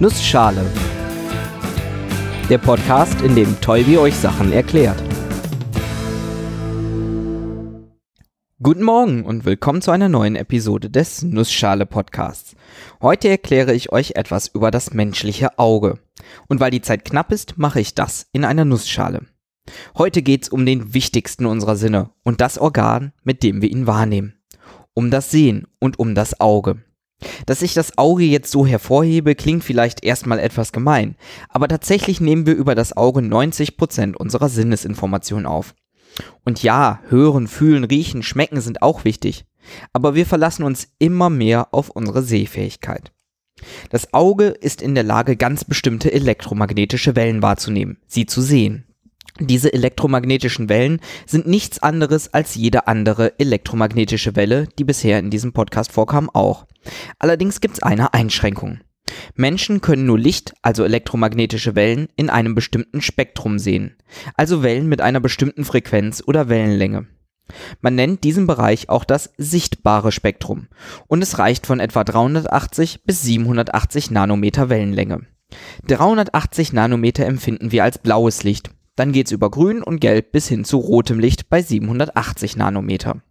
Nussschale. Der Podcast, in dem Tolbi euch Sachen erklärt. Guten Morgen und willkommen zu einer neuen Episode des Nussschale Podcasts. Heute erkläre ich euch etwas über das menschliche Auge. Und weil die Zeit knapp ist, mache ich das in einer Nussschale. Heute geht's um den wichtigsten unserer Sinne und das Organ, mit dem wir ihn wahrnehmen. Um das Sehen und um das Auge. Dass ich das Auge jetzt so hervorhebe, klingt vielleicht erstmal etwas gemein, aber tatsächlich nehmen wir über das Auge 90% unserer Sinnesinformation auf. Und ja, hören, fühlen, riechen, schmecken sind auch wichtig, aber wir verlassen uns immer mehr auf unsere Sehfähigkeit. Das Auge ist in der Lage, ganz bestimmte elektromagnetische Wellen wahrzunehmen, sie zu sehen. Diese elektromagnetischen Wellen sind nichts anderes als jede andere elektromagnetische Welle, die bisher in diesem Podcast vorkam, auch. Allerdings gibt es eine Einschränkung. Menschen können nur Licht, also elektromagnetische Wellen, in einem bestimmten Spektrum sehen, also Wellen mit einer bestimmten Frequenz oder Wellenlänge. Man nennt diesen Bereich auch das sichtbare Spektrum und es reicht von etwa 380 bis 780 Nanometer Wellenlänge. 380 Nanometer empfinden wir als blaues Licht, dann geht's über grün und gelb bis hin zu rotem Licht bei 780 Nanometer.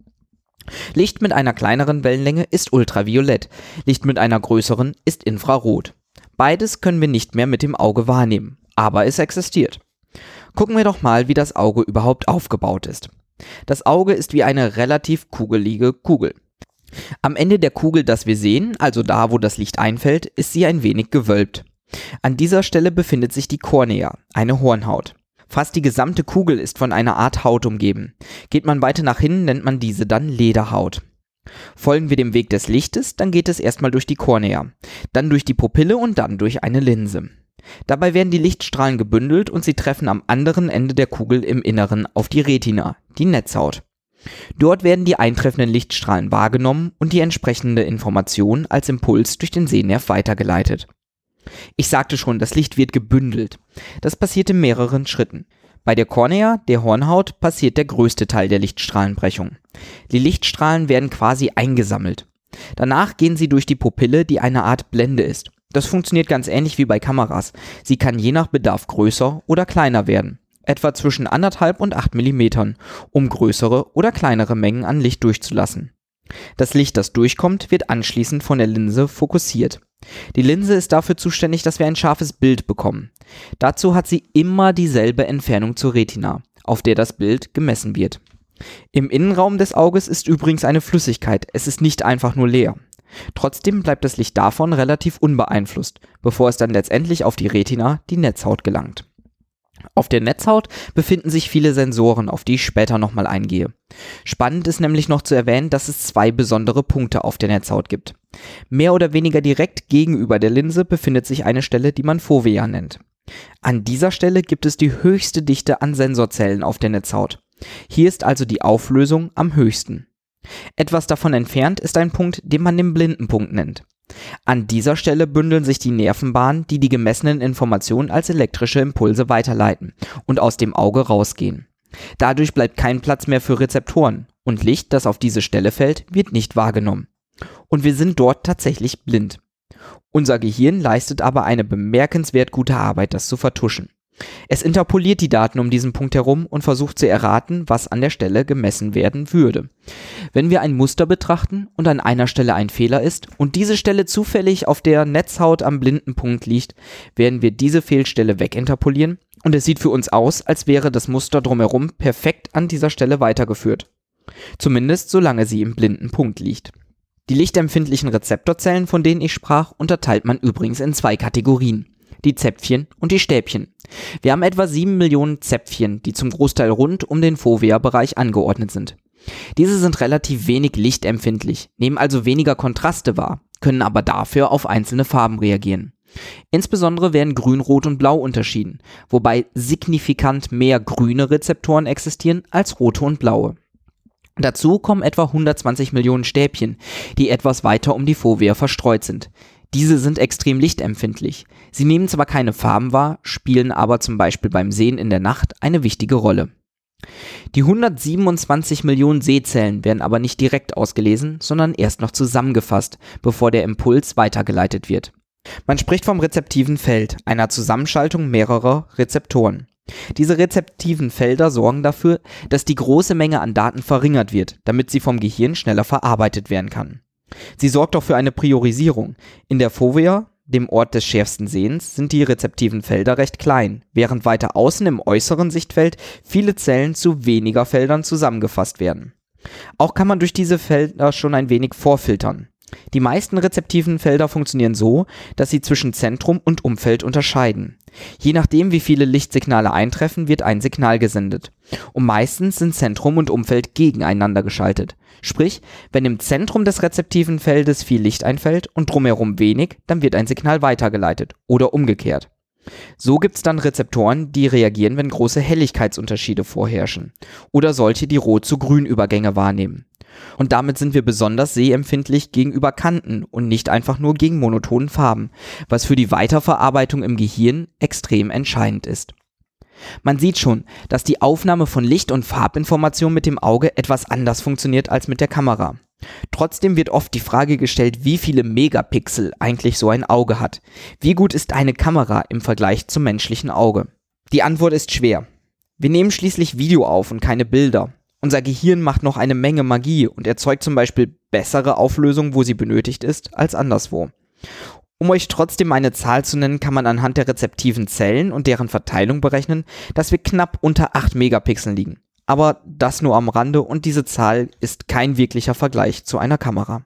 Licht mit einer kleineren Wellenlänge ist ultraviolett, Licht mit einer größeren ist infrarot. Beides können wir nicht mehr mit dem Auge wahrnehmen, aber es existiert. Gucken wir doch mal, wie das Auge überhaupt aufgebaut ist. Das Auge ist wie eine relativ kugelige Kugel. Am Ende der Kugel, das wir sehen, also da, wo das Licht einfällt, ist sie ein wenig gewölbt. An dieser Stelle befindet sich die Kornea, eine Hornhaut. Fast die gesamte Kugel ist von einer Art Haut umgeben. Geht man weiter nach hinten, nennt man diese dann Lederhaut. Folgen wir dem Weg des Lichtes, dann geht es erstmal durch die Kornea, dann durch die Pupille und dann durch eine Linse. Dabei werden die Lichtstrahlen gebündelt und sie treffen am anderen Ende der Kugel im Inneren auf die Retina, die Netzhaut. Dort werden die eintreffenden Lichtstrahlen wahrgenommen und die entsprechende Information als Impuls durch den Sehnerv weitergeleitet. Ich sagte schon, das Licht wird gebündelt. Das passiert in mehreren Schritten. Bei der Kornea, der Hornhaut, passiert der größte Teil der Lichtstrahlenbrechung. Die Lichtstrahlen werden quasi eingesammelt. Danach gehen sie durch die Pupille, die eine Art Blende ist. Das funktioniert ganz ähnlich wie bei Kameras. Sie kann je nach Bedarf größer oder kleiner werden. Etwa zwischen anderthalb und acht Millimetern, um größere oder kleinere Mengen an Licht durchzulassen. Das Licht, das durchkommt, wird anschließend von der Linse fokussiert. Die Linse ist dafür zuständig, dass wir ein scharfes Bild bekommen. Dazu hat sie immer dieselbe Entfernung zur Retina, auf der das Bild gemessen wird. Im Innenraum des Auges ist übrigens eine Flüssigkeit, es ist nicht einfach nur leer. Trotzdem bleibt das Licht davon relativ unbeeinflusst, bevor es dann letztendlich auf die Retina, die Netzhaut, gelangt. Auf der Netzhaut befinden sich viele Sensoren, auf die ich später nochmal eingehe. Spannend ist nämlich noch zu erwähnen, dass es zwei besondere Punkte auf der Netzhaut gibt. Mehr oder weniger direkt gegenüber der Linse befindet sich eine Stelle, die man Fovea nennt. An dieser Stelle gibt es die höchste Dichte an Sensorzellen auf der Netzhaut. Hier ist also die Auflösung am höchsten. Etwas davon entfernt ist ein Punkt, den man den Blindenpunkt nennt. An dieser Stelle bündeln sich die Nervenbahnen, die die gemessenen Informationen als elektrische Impulse weiterleiten und aus dem Auge rausgehen. Dadurch bleibt kein Platz mehr für Rezeptoren und Licht, das auf diese Stelle fällt, wird nicht wahrgenommen. Und wir sind dort tatsächlich blind. Unser Gehirn leistet aber eine bemerkenswert gute Arbeit, das zu vertuschen. Es interpoliert die Daten um diesen Punkt herum und versucht zu erraten, was an der Stelle gemessen werden würde. Wenn wir ein Muster betrachten und an einer Stelle ein Fehler ist und diese Stelle zufällig auf der Netzhaut am blinden Punkt liegt, werden wir diese Fehlstelle weginterpolieren und es sieht für uns aus, als wäre das Muster drumherum perfekt an dieser Stelle weitergeführt. Zumindest solange sie im blinden Punkt liegt. Die lichtempfindlichen Rezeptorzellen, von denen ich sprach, unterteilt man übrigens in zwei Kategorien die Zäpfchen und die Stäbchen. Wir haben etwa 7 Millionen Zäpfchen, die zum Großteil rund um den Fovea-Bereich angeordnet sind. Diese sind relativ wenig lichtempfindlich, nehmen also weniger Kontraste wahr, können aber dafür auf einzelne Farben reagieren. Insbesondere werden Grün, Rot und Blau unterschieden, wobei signifikant mehr grüne Rezeptoren existieren als rote und blaue. Dazu kommen etwa 120 Millionen Stäbchen, die etwas weiter um die Fovea verstreut sind. Diese sind extrem lichtempfindlich. Sie nehmen zwar keine Farben wahr, spielen aber zum Beispiel beim Sehen in der Nacht eine wichtige Rolle. Die 127 Millionen Sehzellen werden aber nicht direkt ausgelesen, sondern erst noch zusammengefasst, bevor der Impuls weitergeleitet wird. Man spricht vom rezeptiven Feld, einer Zusammenschaltung mehrerer Rezeptoren. Diese rezeptiven Felder sorgen dafür, dass die große Menge an Daten verringert wird, damit sie vom Gehirn schneller verarbeitet werden kann. Sie sorgt auch für eine Priorisierung. In der Fovea, dem Ort des schärfsten Sehens, sind die rezeptiven Felder recht klein, während weiter außen im äußeren Sichtfeld viele Zellen zu weniger Feldern zusammengefasst werden. Auch kann man durch diese Felder schon ein wenig vorfiltern. Die meisten rezeptiven Felder funktionieren so, dass sie zwischen Zentrum und Umfeld unterscheiden. Je nachdem, wie viele Lichtsignale eintreffen, wird ein Signal gesendet. Und meistens sind Zentrum und Umfeld gegeneinander geschaltet. Sprich, wenn im Zentrum des rezeptiven Feldes viel Licht einfällt und drumherum wenig, dann wird ein Signal weitergeleitet oder umgekehrt. So gibt's dann Rezeptoren, die reagieren, wenn große Helligkeitsunterschiede vorherrschen oder solche, die Rot zu Grün Übergänge wahrnehmen. Und damit sind wir besonders sehempfindlich gegenüber Kanten und nicht einfach nur gegen monotonen Farben, was für die Weiterverarbeitung im Gehirn extrem entscheidend ist. Man sieht schon, dass die Aufnahme von Licht- und Farbinformationen mit dem Auge etwas anders funktioniert als mit der Kamera. Trotzdem wird oft die Frage gestellt, wie viele Megapixel eigentlich so ein Auge hat. Wie gut ist eine Kamera im Vergleich zum menschlichen Auge? Die Antwort ist schwer. Wir nehmen schließlich Video auf und keine Bilder. Unser Gehirn macht noch eine Menge Magie und erzeugt zum Beispiel bessere Auflösung, wo sie benötigt ist, als anderswo. Um euch trotzdem eine Zahl zu nennen, kann man anhand der rezeptiven Zellen und deren Verteilung berechnen, dass wir knapp unter 8 Megapixeln liegen. Aber das nur am Rande und diese Zahl ist kein wirklicher Vergleich zu einer Kamera.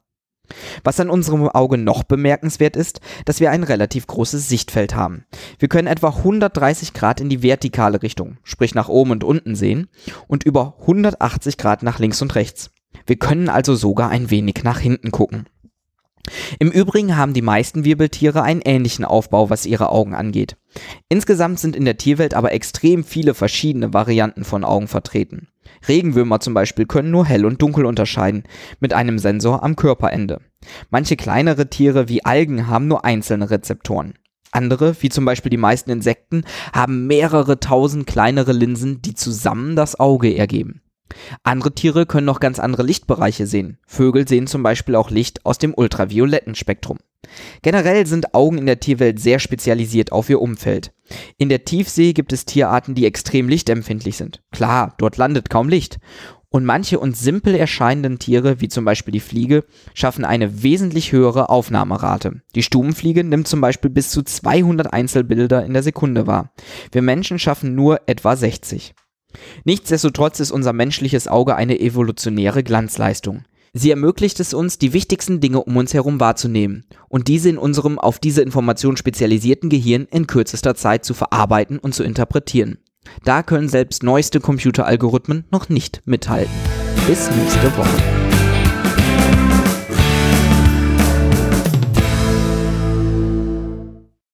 Was an unserem Auge noch bemerkenswert ist, dass wir ein relativ großes Sichtfeld haben. Wir können etwa 130 Grad in die vertikale Richtung, sprich nach oben und unten sehen, und über 180 Grad nach links und rechts. Wir können also sogar ein wenig nach hinten gucken. Im Übrigen haben die meisten Wirbeltiere einen ähnlichen Aufbau, was ihre Augen angeht. Insgesamt sind in der Tierwelt aber extrem viele verschiedene Varianten von Augen vertreten. Regenwürmer zum Beispiel können nur hell und dunkel unterscheiden, mit einem Sensor am Körperende. Manche kleinere Tiere wie Algen haben nur einzelne Rezeptoren. Andere, wie zum Beispiel die meisten Insekten, haben mehrere tausend kleinere Linsen, die zusammen das Auge ergeben. Andere Tiere können noch ganz andere Lichtbereiche sehen. Vögel sehen zum Beispiel auch Licht aus dem ultravioletten Spektrum. Generell sind Augen in der Tierwelt sehr spezialisiert auf ihr Umfeld. In der Tiefsee gibt es Tierarten, die extrem lichtempfindlich sind. Klar, dort landet kaum Licht. Und manche uns simpel erscheinenden Tiere, wie zum Beispiel die Fliege, schaffen eine wesentlich höhere Aufnahmerate. Die Stubenfliege nimmt zum Beispiel bis zu 200 Einzelbilder in der Sekunde wahr. Wir Menschen schaffen nur etwa 60. Nichtsdestotrotz ist unser menschliches Auge eine evolutionäre Glanzleistung. Sie ermöglicht es uns, die wichtigsten Dinge um uns herum wahrzunehmen und diese in unserem auf diese Information spezialisierten Gehirn in kürzester Zeit zu verarbeiten und zu interpretieren. Da können selbst neueste Computeralgorithmen noch nicht mithalten. Bis nächste Woche.